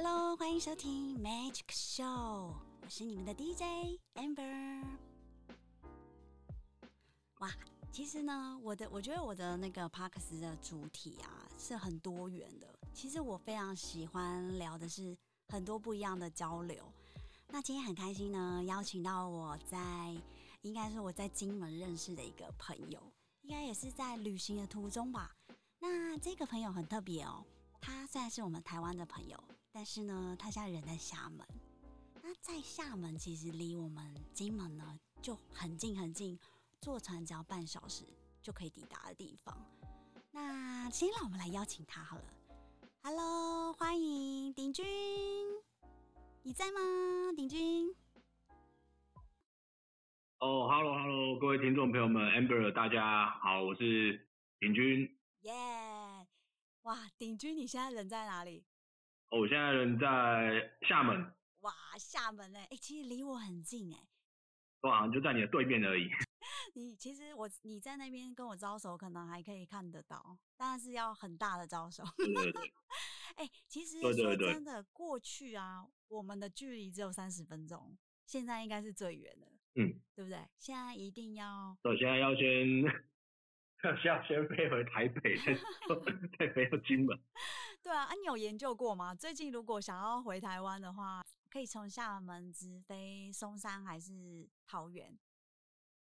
Hello，欢迎收听 Magic Show，我是你们的 DJ Amber。哇，其实呢，我的我觉得我的那个 Parks 的主题啊是很多元的。其实我非常喜欢聊的是很多不一样的交流。那今天很开心呢，邀请到我在应该是我在金门认识的一个朋友，应该也是在旅行的途中吧。那这个朋友很特别哦，他虽然是我们台湾的朋友，但是呢，他现在人在厦门。那在厦门其实离我们金门呢就很近很近，坐船只要半小时就可以抵达的地方。那先让我们来邀请他好了。Hello，欢迎鼎君，你在吗？鼎君？哦，Hello，Hello，各位听众朋友们，Amber，大家好，我是鼎君。耶！哇，鼎君，你现在人在哪里？哦，我现在人在厦门。哇，厦门哎，哎，其实离我很近哎。哇，就在你的对面而已。你其实我你在那边跟我招手，可能还可以看得到，但是要很大的招手。对对对。哎，其实说真的，过去啊，我们的距离只有三十分钟，现在应该是最远的。嗯，对不对？现在一定要。我现在要先。要先飞回台北，再再飞到金门。对啊，啊，你有研究过吗？最近如果想要回台湾的话，可以从厦门直飞松山还是桃园？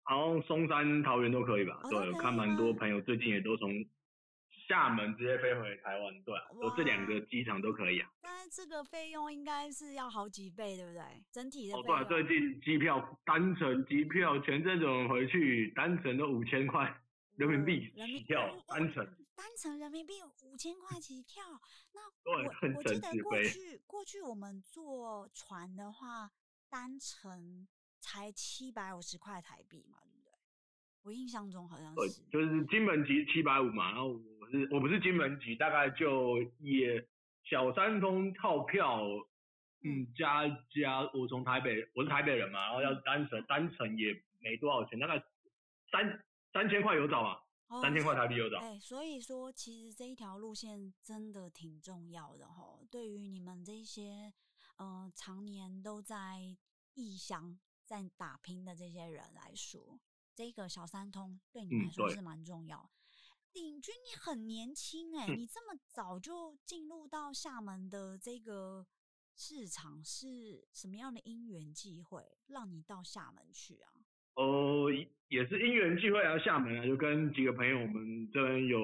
好像松山、桃园都可以吧？对，看蛮多朋友最近也都从厦门直接飞回台湾，对，有这两个机场都可以啊。但是这个费用应该是要好几倍，对不对？整体的。哦，对，最近机票单程机票前阵子回去单程都五千块。人民币起跳单程，单程人民币五千块起跳。那我我记得过去过去我们坐船的话，单程才七百五十块台币嘛，对不对？我印象中好像是，就是金门级七百五嘛。然后我是我不是金门级，大概就也小三通套票，嗯，加加我从台北，我是台北人嘛，然后要单程单程也没多少钱，大概三。三千块有找啊，三千块台币有找。哎，所以说其实这一条路线真的挺重要的哈。对于你们这些呃常年都在异乡在打拼的这些人来说，这个小三通对你来说是蛮重要。鼎军，你很年轻哎，你这么早就进入到厦门的这个市场，是什么样的因缘际会让你到厦门去啊？哦，也是因缘际会来到厦门啊，就跟几个朋友，我们这边有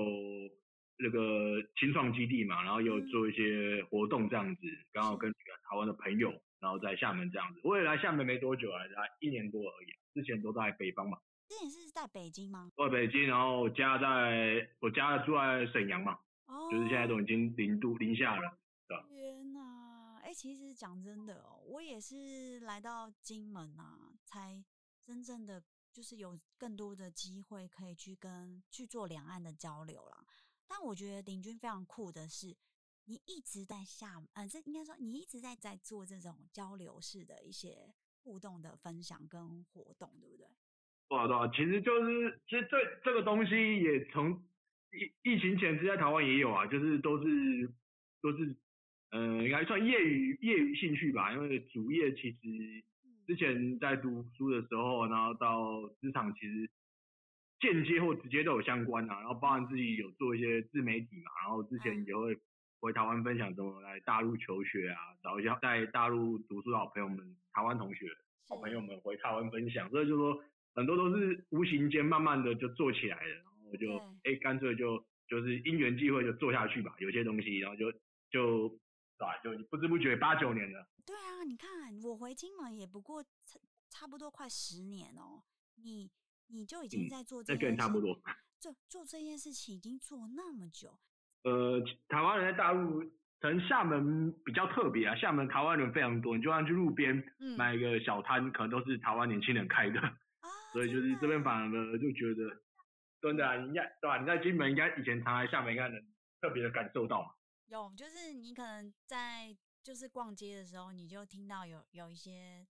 那个青创基地嘛，然后有做一些活动这样子，刚好跟几个台湾的朋友，然后在厦门这样子。我也来厦门没多久啊，才一年多而已，之前都在北方嘛。之前是在北京吗？在北京，然后家在我家住在沈阳嘛，哦就是现在都已经零度零下了，对吧？天哪，哎，其实讲真的哦，我也是来到金门啊，才。真正的就是有更多的机会可以去跟去做两岸的交流了。但我觉得鼎军非常酷的是，你一直在下，呃，这应该说你一直在在做这种交流式的一些互动的分享跟活动，对不对？对啊，对啊，其实就是其实这这个东西也从疫疫情前是在台湾也有啊，就是都是都是，嗯，应该算业余业余兴趣吧，因为主业其实。之前在读书的时候，然后到职场，其实间接或直接都有相关啊。然后包含自己有做一些自媒体嘛，然后之前也会回台湾分享怎么来大陆求学啊，找一些在大陆读书的好朋友们、台湾同学、好朋友们回台湾分享。所以就说很多都是无形间慢慢的就做起来了，然后就哎干脆就就是因缘际会就做下去吧。有些东西，然后就就对吧？就不知不觉八九年了。对啊，你看我回金门也不过差差不多快十年哦，你你就已经在做这件事，差不多，做做这件事情已经做那么久。呃，台湾人在大陆，可能厦门比较特别啊，厦门台湾人非常多，你就算去路边买一个小摊，可能都是台湾年轻人开的，所以就是这边反而就觉得，真的啊，应该对吧？你在金门应该以前常来厦门，应该能特别的感受到嘛。有，就是你可能在。就是逛街的时候，你就听到有有一些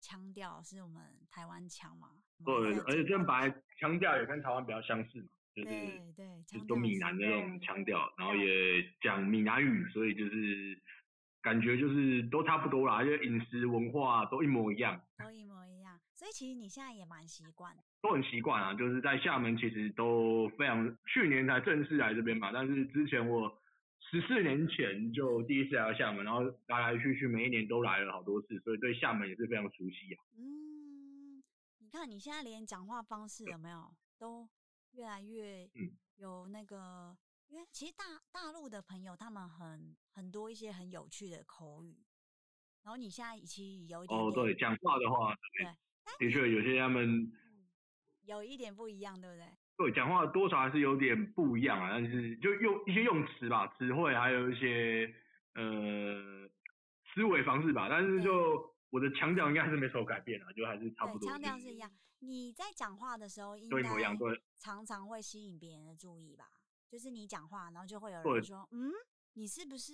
腔调是我们台湾腔嘛。对，而且这边本来腔调也跟台湾比较相似嘛，就是对，就都闽南的那种腔调，然后也讲闽南语，所以就是感觉就是都差不多啦，因为饮食文化都一模一样，都一模一样。所以其实你现在也蛮习惯，都很习惯啊。就是在厦门其实都非常，去年才正式来这边嘛，但是之前我十四年前就第一次来到厦门，然后来来去去每一年都来了好多次，所以对厦门也是非常熟悉啊。嗯，你看你现在连讲话方式有没有都越来越有那个。因为其实大大陆的朋友他们很很多一些很有趣的口语，然后你现在其实有一点哦，对，讲话的话，对，的确有些他们有一点不一样，对不对？对，讲话多少还是有点不一样啊，但是就用一些用词吧，词汇还有一些呃思维方式吧，但是就我的腔调应该还是没什么改变啊，就还是差不多。腔调是一样，你在讲话的时候应该常常会吸引别人的注意吧？就是你讲话，然后就会有人说：“嗯，你是不是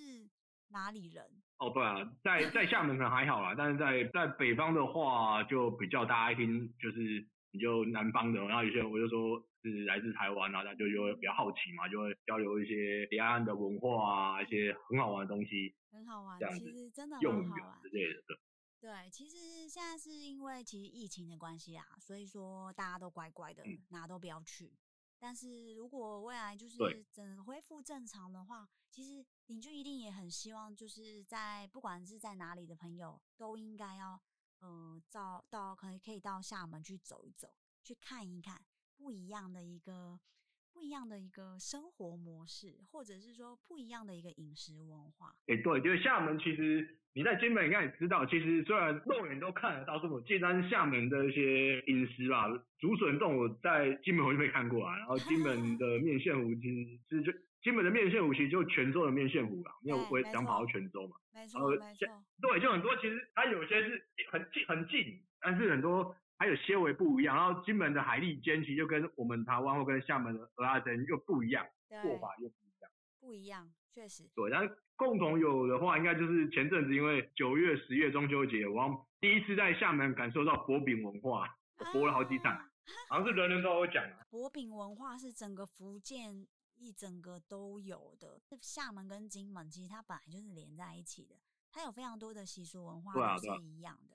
哪里人？”哦，对啊，在在厦门可能还好啦，但是在在北方的话就比较大家一听就是你就南方的，然后有些人我就说是来自台湾啊，那就就会比较好奇嘛，就会交流一些两岸的文化啊，一些很好玩的东西，很好玩，其实真的用语之类的。对，其实现在是因为其实疫情的关系啊，所以说大家都乖乖的，哪都不要去。但是如果未来就是整恢复正常的话，其实邻居一定也很希望，就是在不管是在哪里的朋友，都应该要，呃，到到可以可以到厦门去走一走，去看一看不一样的一个不一样的一个生活模式，或者是说不一样的一个饮食文化。哎，对，就是厦门其实。你在金门应该也知道，其实虽然肉眼都看得到，这种金山厦门的一些饮食吧，竹笋冻我在金门我就没看过啊。然后金门的 面线糊其实是就金门的面线糊其实就泉州的面线糊啦，因为我也想跑到泉州嘛。没错，没错。对，就很多其实它有些是很近很近，但是很多还有些微不一样。然后金门的海蛎煎其实就跟我们台湾或跟厦门的蚵仔煎又不一样，做法又不一样。不一样，确实。对，然后。共同有的话，应该就是前阵子因为九月、十月中秋节，我第一次在厦门感受到薄饼文化，薄了好几场，好像是人人都会讲。薄饼文化是整个福建一整个都有的，厦门跟金门其实它本来就是连在一起的，它有非常多的习俗文化都是一样的。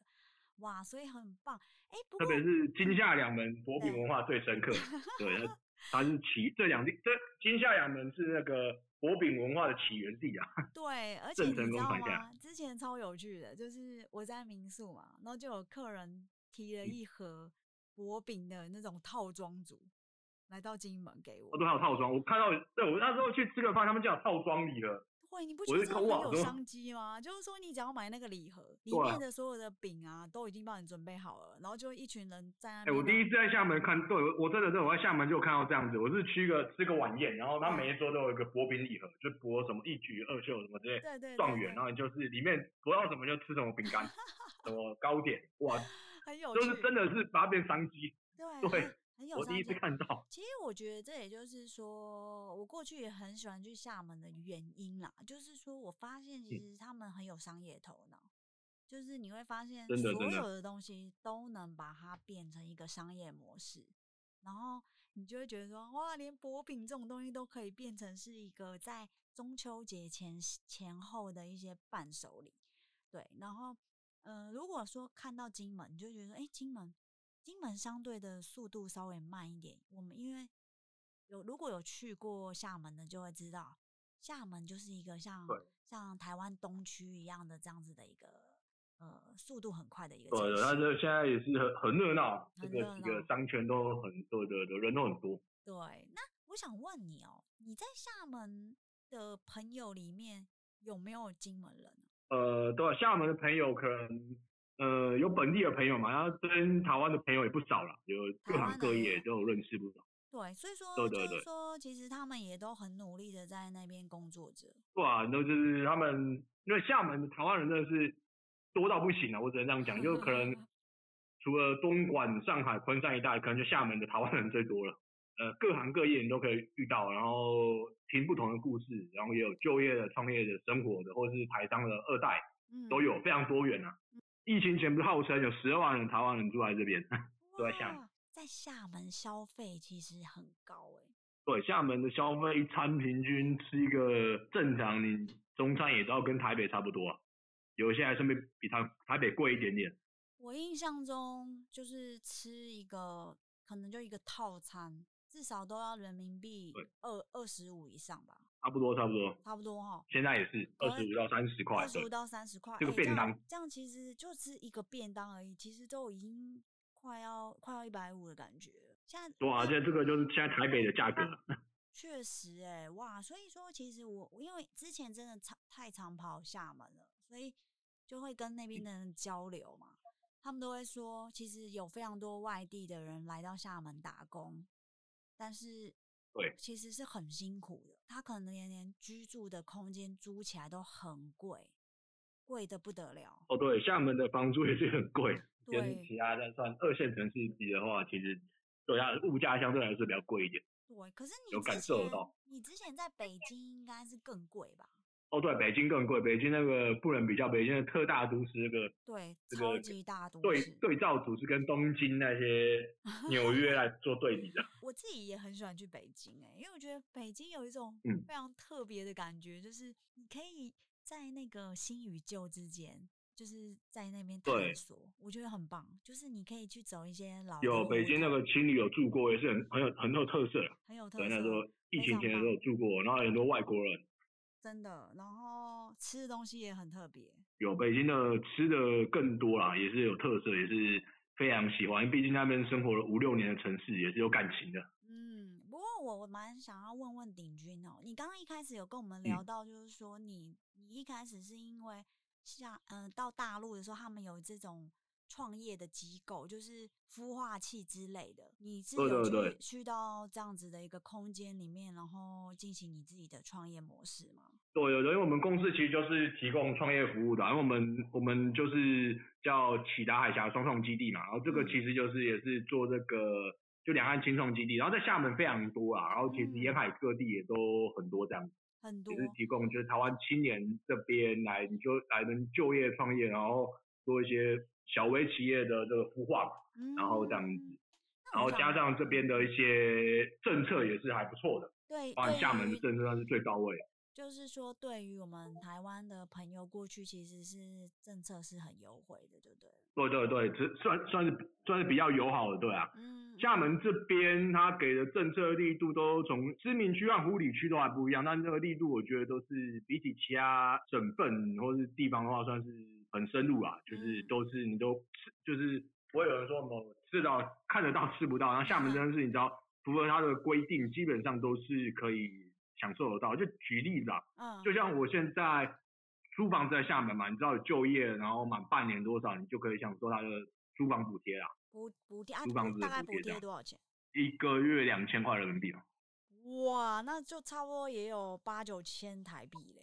哇，所以很棒。哎，特别是金夏两门薄饼文化最深刻，对，它是起这两地，这金夏两门是那个。薄饼文化的起源地啊，对，而且你知道吗？之前超有趣的，就是我在民宿嘛，然后就有客人提了一盒薄饼的那种套装组来到金门给我。哦，对，还有套装，我看到，对我那时候去吃个饭，他们就有套装礼了。会，你不觉得很有商机吗？就是说，你只要买那个礼盒，里面的所有的饼啊，都已经帮你准备好了，然后就一群人在那。哎，我第一次在厦门看，对，我真的，是我在厦门就看到这样子。我是去个吃个晚宴，然后他每一桌都有一个薄饼礼盒，就薄什么一举二秀什么之类，对对状元，然后就是里面不知道什么就吃什么饼干，什么糕点，哇，很有，就是真的是把它变商机，对。我第一次看到。其实我觉得这也就是说，我过去也很喜欢去厦门的原因啦。就是说我发现其实他们很有商业头脑，就是你会发现所有的东西都能把它变成一个商业模式，然后你就会觉得说，哇，连薄饼这种东西都可以变成是一个在中秋节前前后的一些伴手礼。对，然后嗯，如果说看到金门，你就觉得哎，金门。金门相对的速度稍微慢一点，我们因为有如果有去过厦门的，就会知道厦门就是一个像像台湾东区一样的这样子的一个呃速度很快的一个。对，它这现在也是很很热闹，这个几个商圈都很多的的人都很多。对，那我想问你哦，你在厦门的朋友里面有没有金门人？呃，对，厦门的朋友可能。呃，有本地的朋友嘛，然后跟台湾的朋友也不少了，有各行各业都有认识不少。对，所以说就是说，其实他们也都很努力的在那边工作着。对啊，都就是他们，因为厦门台湾人真的是多到不行了，我只能这样讲，就可能 除了东莞、上海、昆山一带，可能就厦门的台湾人最多了。呃，各行各业你都可以遇到，然后听不同的故事，然后也有就业的、创业的、生活的，或者是台商的二代，都有非常多元啊。疫情前不是号称有十二万人台湾人住在这边，住在厦门，在厦门消费其实很高哎。对，厦门的消费一餐平均吃一个正常，你中餐也都要跟台北差不多啊。有些还顺便比台台北贵一点点。我印象中就是吃一个可能就一个套餐，至少都要人民币二二十五以上吧。差不多，差不多，差不多哈。现在也是二十五到三十块，二十五到三十块。这个便当，这样其实就是一个便当而已，其实都已经快要快要一百五的感觉。现在对啊，现在这个就是现在台北的价格。确实，哎，哇，所以说其实我因为之前真的常太常跑厦门了，所以就会跟那边的人交流嘛，他们都会说，其实有非常多外地的人来到厦门打工，但是。对，其实是很辛苦的。他可能连连居住的空间租起来都很贵，贵的不得了。哦，对，厦门的房租也是很贵，跟其他的算二线城市比的话，其实对啊，物价相对来说比较贵一点。对，可是你有感受到，你之前在北京应该是更贵吧？哦，对，北京更贵。北京那个不能比较，北京的特大都市那个，对，超级大都市，对对照组是跟东京那些 纽约来做对比的。我自己也很喜欢去北京，哎，因为我觉得北京有一种非常特别的感觉，就是你可以在那个新与旧之间，就是在那边探索，我觉得很棒。就是你可以去走一些老有北京那个青旅有住过，也是很很有很有特色，很有特色。那时候疫情前的时候住过，然后很多外国人。真的，然后吃的东西也很特别。有北京的吃的更多啦，也是有特色，也是非常喜欢。毕竟那边生活了五六年的城市，也是有感情的。嗯，不过我我蛮想要问问鼎军哦，你刚刚一开始有跟我们聊到，就是说你你一开始是因为像嗯到大陆的时候，他们有这种。创业的机构就是孵化器之类的，你是有去去到这样子的一个空间里面，然后进行你自己的创业模式吗？对，有，因为我们公司其实就是提供创业服务的，因为我们我们就是叫启达海峡双创基地嘛，然后这个其实就是也是做这个就两岸青创基地，然后在厦门非常多啊，然后其实沿海各地也都很多这样子，很多，也是提供就是台湾青年这边来你就来能就业创业，然后做一些。小微企业的这个孵化，然后这样子，然后加上这边的一些政策也是还不错的，对，厦门的政策算是最到位的。就是说，对于我们台湾的朋友过去，其实是政策是很优惠的，对不对？对对对，这算算是算是比较友好的，对啊。嗯。厦门这边他给的政策力度都从知名区和湖里区都还不一样，但这个力度我觉得都是比起其他省份或是地方的话，算是。很深入啊，就是都是你都，就是不会有人说什么吃到看得到吃不到。然后厦门真的是你知道，符合它的规定，基本上都是可以享受得到。就举例子啊，嗯，就像我现在租房子在厦门嘛，你知道就业，然后满半年多少，你就可以享受它的租房补贴啦。补补贴，租房子大概补贴多少钱？一个月两千块人民币嘛。哇，那就差不多也有八九千台币嘞。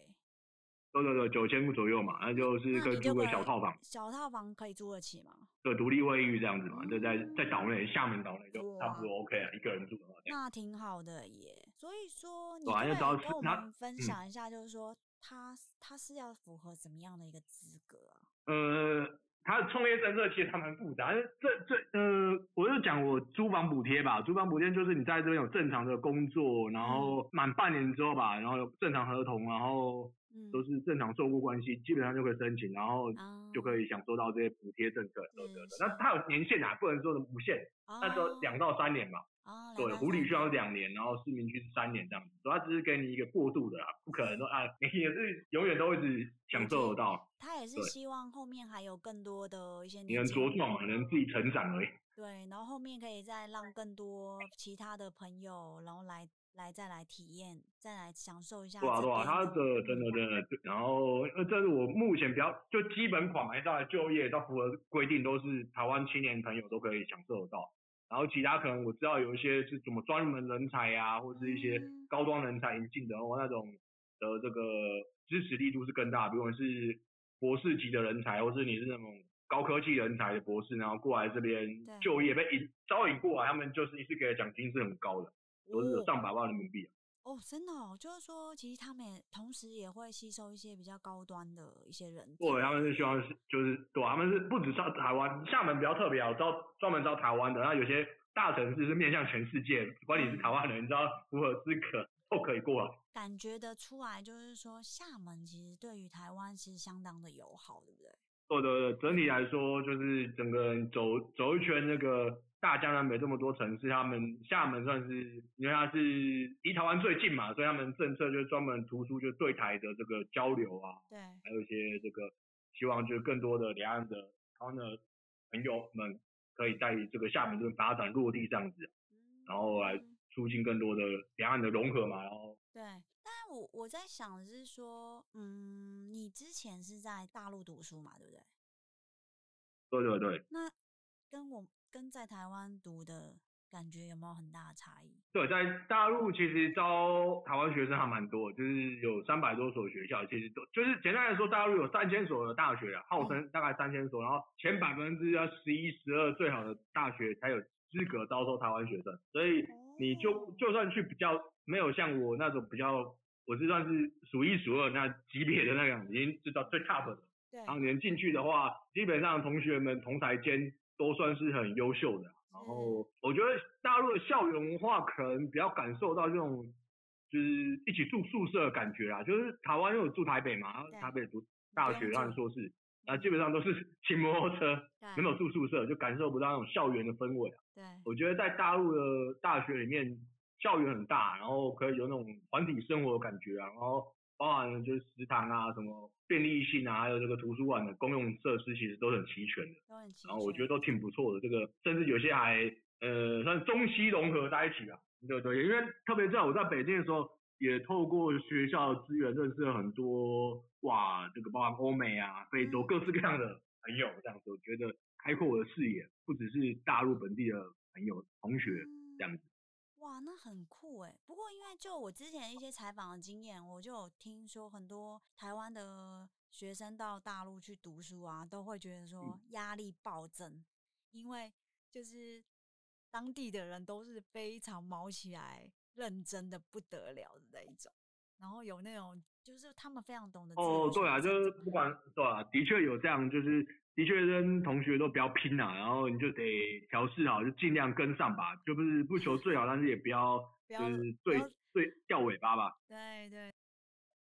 对对对，九千左右嘛，那就是可以租个小套房。小套房可以租得起吗？对，独立卫浴这样子嘛，就在在岛内，厦门岛内就差不多 OK 啊，一个人住的话。那挺好的耶。所以说，你可以跟我们分享一下，就是说他他是要符合怎么样的一个资格啊？呃，他的创业政策其实他蛮复杂，这这呃，我就讲我租房补贴吧，租房补贴就是你在这边有正常的工作，然后满半年之后吧，然后有正常合同，然后。都是正常受雇关系，基本上就可以申请，然后就可以享受到这些补贴政策。那它有年限啊，不能说的无限，那就两到三年嘛。对，湖里需要两年，然后市民区是三年这样子。主要只是给你一个过渡的啦，不可能说 啊，你也是永远都一直享受得到。他也是希望后面还有更多的一些你能茁壮，能自己成长而已。对，然后后面可以再让更多其他的朋友，然后来。来再来体验，再来享受一下。对啊对啊，他的真的真的，然后呃，这是我目前比较就基本款，还到就业到符合规定，都是台湾青年朋友都可以享受得到。然后其他可能我知道有一些是怎么专门人才呀，或者是一些高端人才引进的，或那种的这个支持力度是更大。比如是博士级的人才，或是你是那种高科技人才的博士，然后过来这边就业被引招引过来，他们就是一次给的奖金是很高的。都是有上百万人民币啊！哦，真的哦，就是说，其实他们同时也会吸收一些比较高端的一些人。对，他们是希望是就是对，他们是不止招台湾，厦门比较特别啊，招专门招台湾的。那有些大城市是面向全世界，不管你是台湾人，你知道如何资格都可以过来。感觉得出来，就是说厦门其实对于台湾其实相当的友好，对不对？对对对，整体来说就是整个走走一圈那个大江南北这么多城市，他们厦门算是因为它是离台湾最近嘛，所以他们政策就专门突出就对台的这个交流啊，对，还有一些这个希望就是更多的两岸的台湾的朋友们可以在这个厦门这边发展落地这样子，然后来促进更多的两岸的融合嘛，然后对。但我我在想的是说，嗯，你之前是在大陆读书嘛，对不对？对对对。那跟我跟在台湾读的感觉有没有很大的差异？对，在大陆其实招台湾学生还蛮多，就是有三百多所学校，其实都就是简单来说，大陆有三千所的大学，号称大概三千所，然后前百分之要十一、十二最好的大学才有资格招收台湾学生，所以你就就算去比较没有像我那种比较。我是算是数一数二那级别的那样，已经知道最 top 的。对。然后能进去的话，基本上同学们同台间都算是很优秀的。然后我觉得大陆的校园文化可能比较感受到这种，就是一起住宿舍的感觉啊。就是台湾因为住台北嘛，然后台北读大学和硕士，那基本上都是骑摩托车，没有住宿舍，就感受不到那种校园的氛围啊。对。我觉得在大陆的大学里面。校园很大，然后可以有那种团体生活的感觉啊，然后包含就是食堂啊，什么便利性啊，还有这个图书馆的公用设施，其实都很齐全的。都很齐然后我觉得都挺不错的，这个甚至有些还呃算中西融合在一起啊。对对，因为特别在我在北京的时候，也透过学校资源认识了很多哇，这个包含欧美啊、非洲各式各样的朋友，这样子我觉得开阔我的视野，不只是大陆本地的朋友同学这样子。哇，那很酷哎！不过因为就我之前一些采访的经验，我就有听说很多台湾的学生到大陆去读书啊，都会觉得说压力暴增，因为就是当地的人都是非常毛起来、认真的不得了的那一种，然后有那种就是他们非常懂得哦，对啊，就是不管对啊，的确有这样就是。的确跟同学都比较拼呐，然后你就得调试好，就尽量跟上吧，就不是不求最好，但是也不要 就是最最掉尾巴吧。对对。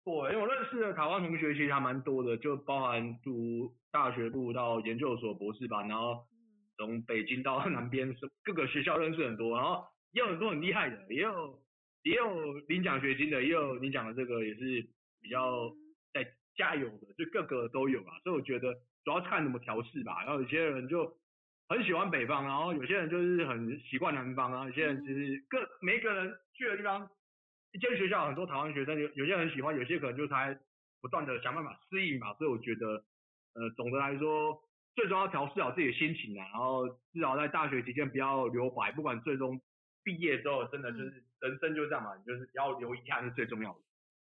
对，因为我认识的台湾同学其实还蛮多的，就包含读大学部到研究所博士班，然后从北京到南边是各个学校认识很多，然后也有很多很厉害的，也有也有领奖学金的，也有你讲的这个也是比较在加油的，就各个都有啊，所以我觉得。主要看怎么调试吧，然后有些人就很喜欢北方，然后有些人就是很习惯南方啊。有些人其实各每一个人去的地方，一间学校很多台湾学生有有些人喜欢，有些可能就才不断的想办法适应嘛。所以我觉得，呃，总的来说，最重要调试好自己的心情啊，然后至少在大学期间不要留白，不管最终毕业之后，真的就是人生就这样嘛，你就是要留遗憾是最重要的。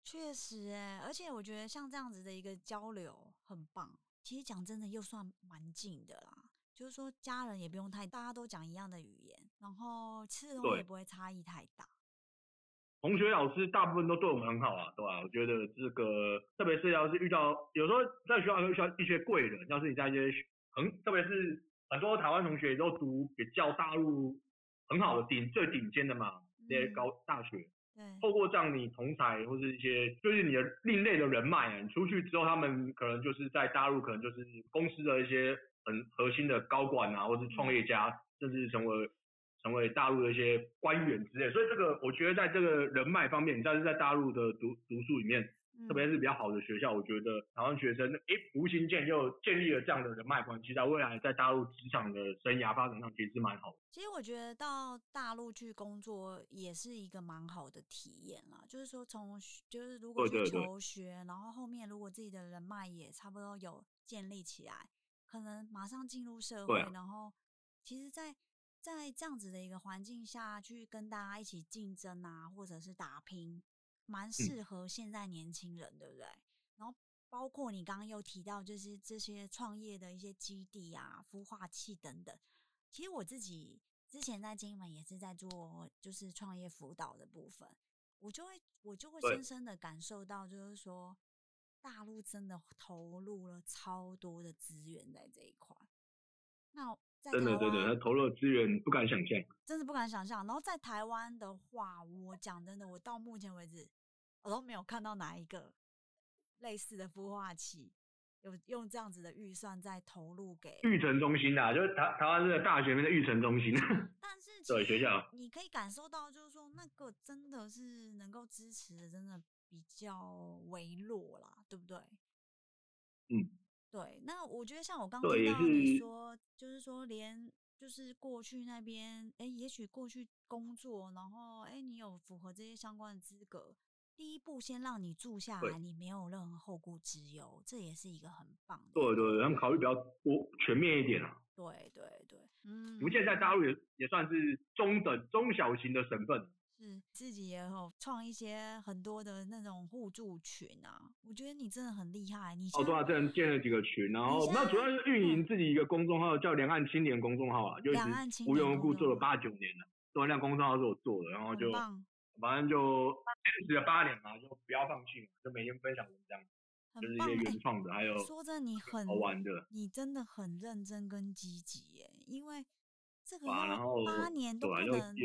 确实哎，而且我觉得像这样子的一个交流很棒。其实讲真的，又算蛮近的啦。就是说，家人也不用太，大家都讲一样的语言，然后吃的东西也不会差异太大。同学、老师大部分都对我们很好啊，对吧？我觉得这个，特别是要是遇到有时候在学校会遇到一些贵人，要是你在一些很，特别是很多台湾同学都读比较大陆很好的顶最顶尖的嘛，那些高大学。透过这样你同台或是一些就是你的另类的人脉啊，你出去之后，他们可能就是在大陆，可能就是公司的一些很核心的高管啊，或是创业家，甚至成为成为大陆的一些官员之类。所以这个我觉得在这个人脉方面，你像是在大陆的读读书里面。特别是比较好的学校，我觉得台湾学生诶，无形间又建立了这样的人脉关系，在未来在大陆职场的生涯发展上，其实蛮好的。其实我觉得到大陆去工作也是一个蛮好的体验啦，就是说从就是如果去求学，然后后面如果自己的人脉也差不多有建立起来，可能马上进入社会，然后其实，在在这样子的一个环境下去跟大家一起竞争啊，或者是打拼。蛮适合现在年轻人，对不对？然后包括你刚刚又提到，就是这些创业的一些基地啊、孵化器等等。其实我自己之前在金门也是在做，就是创业辅导的部分，我就会我就会深深的感受到，就是说大陆真的投入了超多的资源在这一块。那真的真的，他投入的资源不敢想象，真的不敢想象。然后在台湾的话，我讲真的，我到目前为止，我都没有看到哪一个类似的孵化器有用这样子的预算在投入给育成中心啊，就是台台湾这个大学里面的育成中心。但是对学校，你可以感受到，就是说那个真的是能够支持的，真的比较微弱啦，对不对？嗯，对。那我觉得像我刚听到你是说，就是说连就是过去那边，哎，也许过去工作，然后哎，你有符合这些相关的资格，第一步先让你住下来，你没有任何后顾之忧，这也是一个很棒的。对对，他们考虑比较多全面一点啊。对对对，嗯，福建在大陆也也算是中等中小型的省份。是自己也有创一些很多的那种互助群啊，我觉得你真的很厉害。你哦，对啊，这人建了几个群，然后那主要是运营自己一个公众号，叫两岸青年公众号啊，就一直两岸青无缘无故做了八九年了。对，那公众号是我做的，然后就反正就坚持了八年嘛，就不要放弃嘛，就每天分享文章，就是一些原创的，还有说真的，你很好玩的。你真的很认真跟积极耶，因为这个八年都不能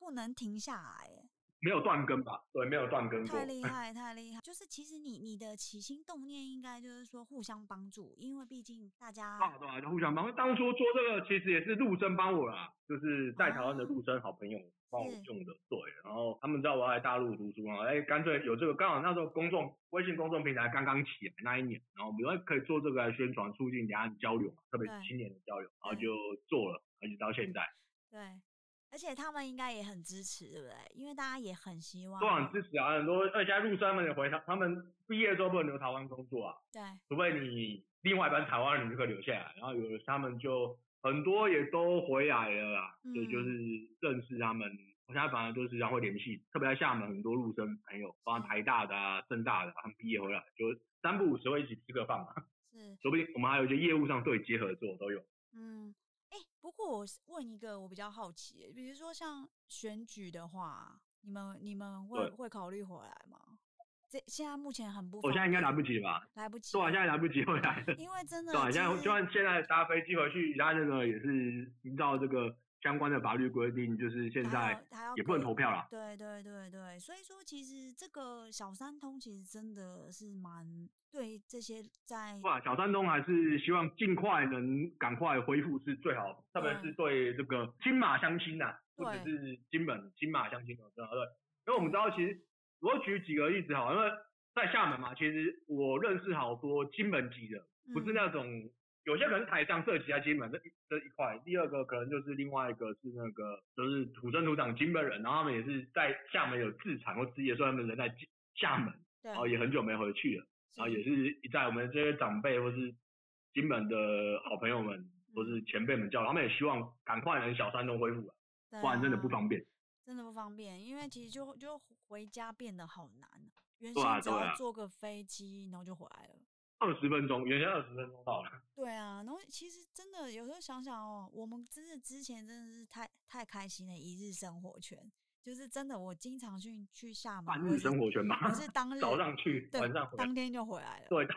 不能停下来，没有断更吧？对，没有断更过太。厉 害太厉害。就是其实你你的起心动念应该就是说互相帮助，因为毕竟大家啊，对啊，就互相帮助。当初做这个其实也是陆生帮我啦，就是在台湾的陆生好朋友帮我是用的，对。然后他们知道我要来大陆读书嘛，哎，干脆有这个，刚好那时候公众微信公众平台刚刚起来那一年，然后我们说可以做这个来宣传，促进两岸交流嘛，特别是青年的交流，然后就做了，而且到现在对，而且他们应该也很支持，对不对？因为大家也很希望都很支持啊，很多而且现在陆生们也回他，他们毕业之后不能留台湾工作啊，对除非你另外一半台湾人，你就可以留下来。然后有的他们就很多也都回来了啦，嗯所以就是认识他们。我现在反而就是然后会联系，特别在厦门很多陆生朋友，包括台大的啊、政大的啊，他们毕业回来就三不五时会一起吃个饭嘛。是说不定我们还有一些业务上对接合作都有。嗯，哎、不过我问一个我比较好奇，比如说像选举的话，你们你们会会考虑回来吗？这现在目前很不，我现在应该来不，及吧？来不及对啊，现在来不及回来。因为真的对啊，现在就算现在搭飞机回去，他那个也是依照这个相关的法律规定，就是现在也不能投票啦。对对对对，所以说其实这个小三通其实真的是蛮对这些在哇，小三通还是希望尽快能赶快恢复是最好，特别是对这个金马相亲呐、不只对是金门金马相亲的，对对。因为我们知道，其实我举几个例子好，因为在厦门嘛，其实我认识好多金门籍的，不是嗯那种有些可能是台商涉及在金门这一这一块，第二个可能就是另外一个是那个就是土生土长金门人，然后他们也是在厦门有自产或职业，所以他们人在厦门，对然后也很久没回去了。然后也是在我们这些长辈或是金门的好朋友们或是前辈们叫，他们也希望赶快能小山东恢复啊，不然真的不啊方便。真的不方便，因为其实就就回家变得好难。原对啊先只要坐个飞机，然后就回来了。二十分钟，原先二十分钟到了。对啊，然后其实真的有时候想想哦，我们真的之前真的是太太开心了，一日生活圈，就是真的我经常去去厦门，半日生活圈嘛我是当日早上去，晚上回来。当天就回来了。对，当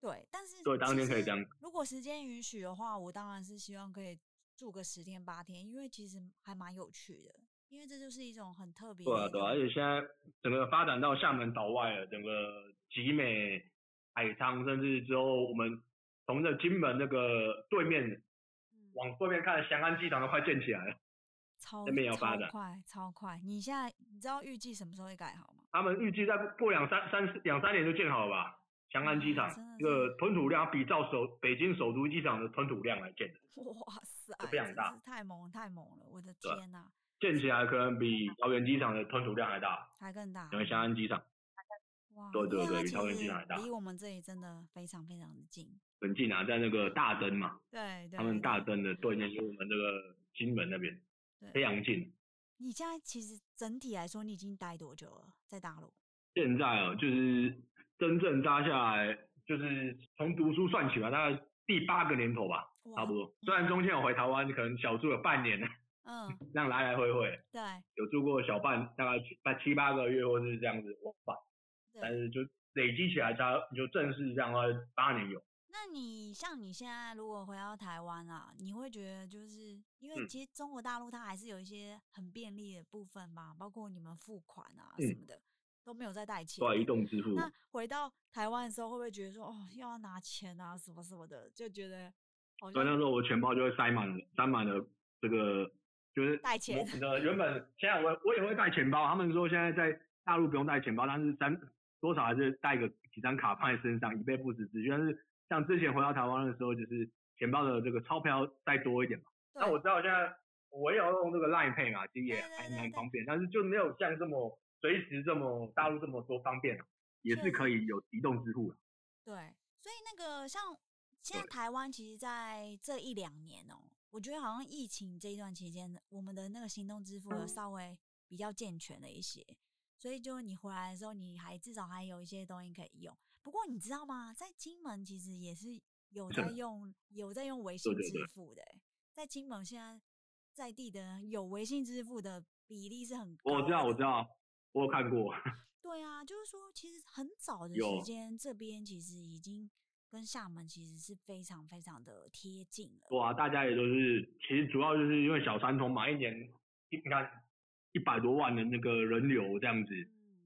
对，但是对当天可以这样如果时间允许的话，我当然是希望可以住个十天八天，因为其实还蛮有趣的，因为这就是一种很特别的对啊，对啊，而且现在整个发展到厦门岛外了，整个集美、海沧，甚至之后我们从这金门那个对面嗯往对面看，翔安机场都快建起来了。超那边要发展超快超快。你现在你知道预计什么时候会盖好吗？他们预计再过两三三两三年就建好了吧？翔安机场这个吞吐量比照首北京首都机场的吞吐量来建的，哇塞，非常大太猛太猛了！我的天呐、建起来可能比桃园机场的吞吐量还大。还更大因为翔安机场哇！对对对比桃园机实场还大离我们这里真的非常非常的近。很近啊，在那个大灯嘛，对对，他们大对灯的对面就是我们这个金门那边，对非常近。你现在其实整体来说，你已经待多久了？在大陆？现在哦，就是真正扎下来，就是从读书算起吧，大概第八个年头吧，差不多。虽然中间有回台湾，可能小住了半年，嗯，这样来来回回，对有住过小半，大概七八七八个月，或是这样子往返，但。是就累积起来，才你就正式这样的话八年有。那你像你现在如果回到台湾啊，你会觉得就是因为嗯其实中国大陆它还是有一些很便利的部分嘛，包括你们付款啊嗯什么的，都没有在带钱。对，移动支付。那回到台湾的时候，会不会觉得说，哦，又要拿钱啊，什么什么的，就觉得？所以那时候我钱包就会塞满了，塞满了这个就是带钱。的原本现在我我也会带钱包，他们说现在在大陆不用带钱包，但是三多少还是带个几张卡放在身上以备不时之需。但是像之前回到台湾的时候，就是钱包的这个钞票再多一点嘛。那我知道现在我也要用这个 Line Pay 嘛，其实也还蛮方便，但是就没有像这么随时这么大陆这么多方便啊，也是可以有移动支付的。对，所以那个像。现在台湾其实在这一两年哦，我觉得好像疫情这一段期间，我们的那个行动支付有稍微比较健全了一些，所以就你回来的时候，你还至少还有一些东西可以用。不过你知道吗？在金门其实也是有在 用有在用微信支付的，在金门现在在地的有微信支付的比例是很高。我知道，我知道，我有看过。对啊，就是说，其实很早的时间，这边其实已经。跟厦门其实是非常非常的贴近了。哇，大家也都是，其实主要就是因为小三通嘛，一年你看一百多万的那个人流这样子，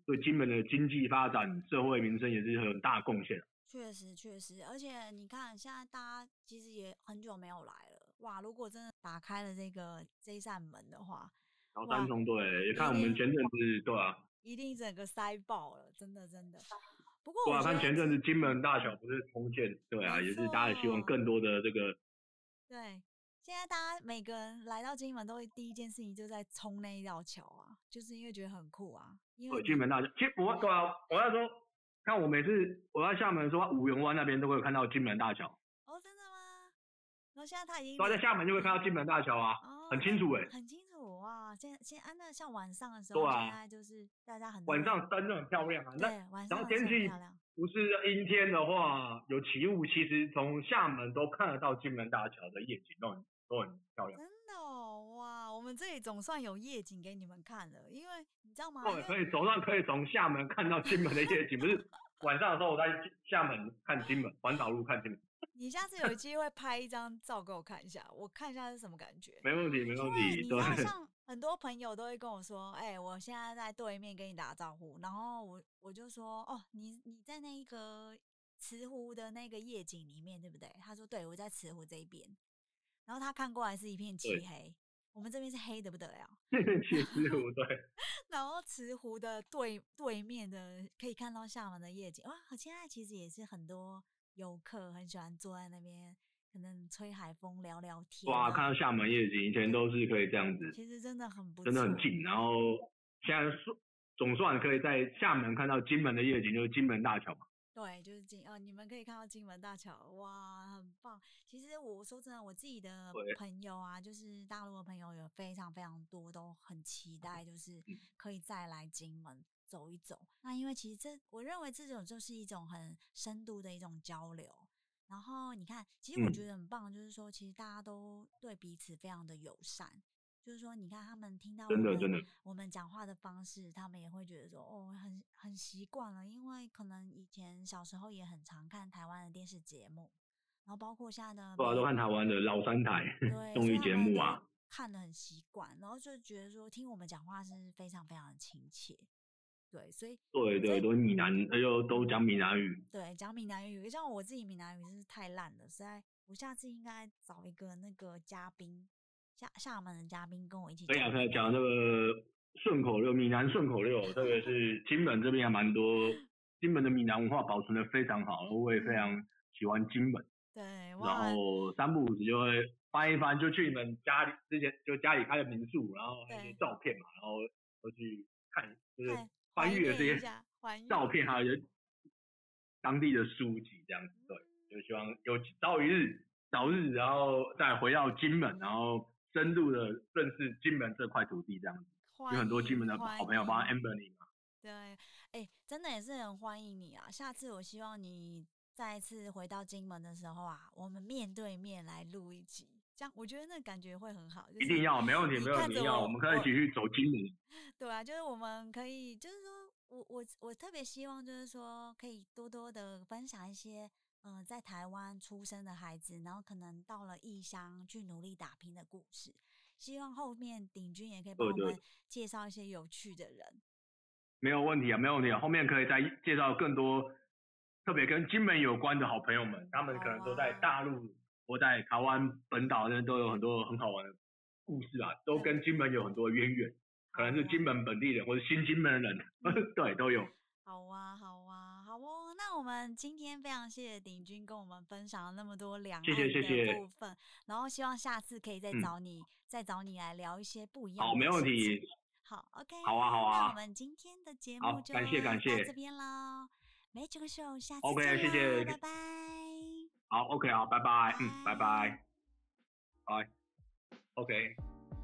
对金门的经济发展、社会民生也是很大贡献。确实确实，而且你看现在大家其实也很久没有来了，哇！如果真的打开了这个这扇门的话，然后三通对，也看我们前阵子对啊，一定整个塞爆了，真的真的。不过，我看前阵子金门大小不是重建，对啊，也是大家希望更多的这个。对，现在大家每个人来到金门都会第一件事情就在冲那一道桥啊，就是因为觉得很酷啊。因为金门大桥，其实我对啊，我要说，看我每次我在厦门说五缘湾那边都会有看到金门大桥。哦，真的吗？然后现在他已经。我在厦门就会看到金门大桥啊，很清楚哎。很清楚。哇，现现啊，那像晚上的时候，现在就是大家很晚上灯都很漂亮啊。对，晚上天气不是阴天的话，有起雾，其实从厦门都看得到金门大桥的夜景，都很都很漂亮。真的哦，哇，我们这里总算有夜景给你们看了，因为你知道吗？对，可以总算可以从厦门看到金门的夜景，不是 晚上的时候我在厦门看金门，环岛路看金门。你下次有机会拍一张照给我看一下，我看一下是什么感觉。没问题，没问题。对，像很多朋友都会跟我说：“哎，我现在在对面跟你打招呼。”然后我我就说：“哦，你你在那个慈湖的那个夜景里面，对不对？”他说：“对，我在慈湖这一边。”然后他看过来是一片漆黑，我们这边是黑的不得了。去慈湖对。然后慈湖的对对面的可以看到厦门的夜景哇！现在其实也是很多。游客很喜欢坐在那边，可能吹海风、聊聊天。哇，看到厦门夜景，以前都是可以这样子。其实真的很不，真的很近。然后现在算总算可以在厦门看到金门的夜景，就是金门大桥嘛。对，就是金哦，你们可以看到金门大桥，哇，很棒。其实我说真的，我自己的朋友啊，就是大陆的朋友，有非常非常多都很期待，就是可以再来金门。走一走，那因为其实这，我认为这种就是一种很深度的一种交流。然后你看，其实我觉得很棒，就是说，其实大家都对彼此非常的友善。就是说，你看他们听到我们我们讲话的方式，他们也会觉得说，哦，很很习惯了。因为可能以前小时候也很常看台湾的电视节目，然后包括现在的，对啊，都看台湾的老三台 综艺节目啊，看的很习惯，然后就觉得说，听我们讲话是非常非常的亲切。对，所以对对，都闽南，哎呦，都讲闽南语。对，讲闽南语，像我自己闽南语是太烂了，实在，我下次应该找一个那个嘉宾，厦厦门的嘉宾跟我一起。对啊，他讲这个顺口溜，闽南顺口溜，特别是 金门这边还蛮多，金门的闽南文化保存的非常好，我也非常喜欢金门。对，然后三不五时就会翻一翻，就去你们家里之前就家里开的民宿，然后还有照片嘛，然后都去看，就是。翻阅这些照片，还有当地的书籍，这样子对，就希望有朝一日早日，然后再回到金门，然后深入的认识金门这块土地，这样子有很多金门的好朋友，包括 Amber 你嘛。对，哎，真的也是很欢迎你啊！下次我希望你再次回到金门的时候啊，我们面对面来录一集。这样我觉得那感觉会很好，一定要没问题，没问题，要我们可以一起去走金门。对啊，就是我们可以，就是说我我我特别希望，就是说可以多多的分享一些，嗯，在台湾出生的孩子，然后可能到了异乡去努力打拼的故事。希望后面鼎军也可以帮我们介绍一些有趣的人。没有问题啊，没有问题啊，后面可以再介绍更多特别跟金门有关的好朋友们，他们可能都在大陆或在台湾本岛那都有很多很好玩的故事啊，都跟金门有很多渊源，可能是金门本地人或者新金门人，对，都有。我们今天非常谢谢鼎军跟我们分享了那么多两岸的部分，然后希望下次可以再找你，再找你来聊一些不一样。好，没问题。好，OK。好啊，好啊。那我们今天的节目就感谢感谢这边喽。没这个秀，下次 OK，谢谢，拜拜。好，OK，好，拜拜，嗯，拜拜，拜，OK。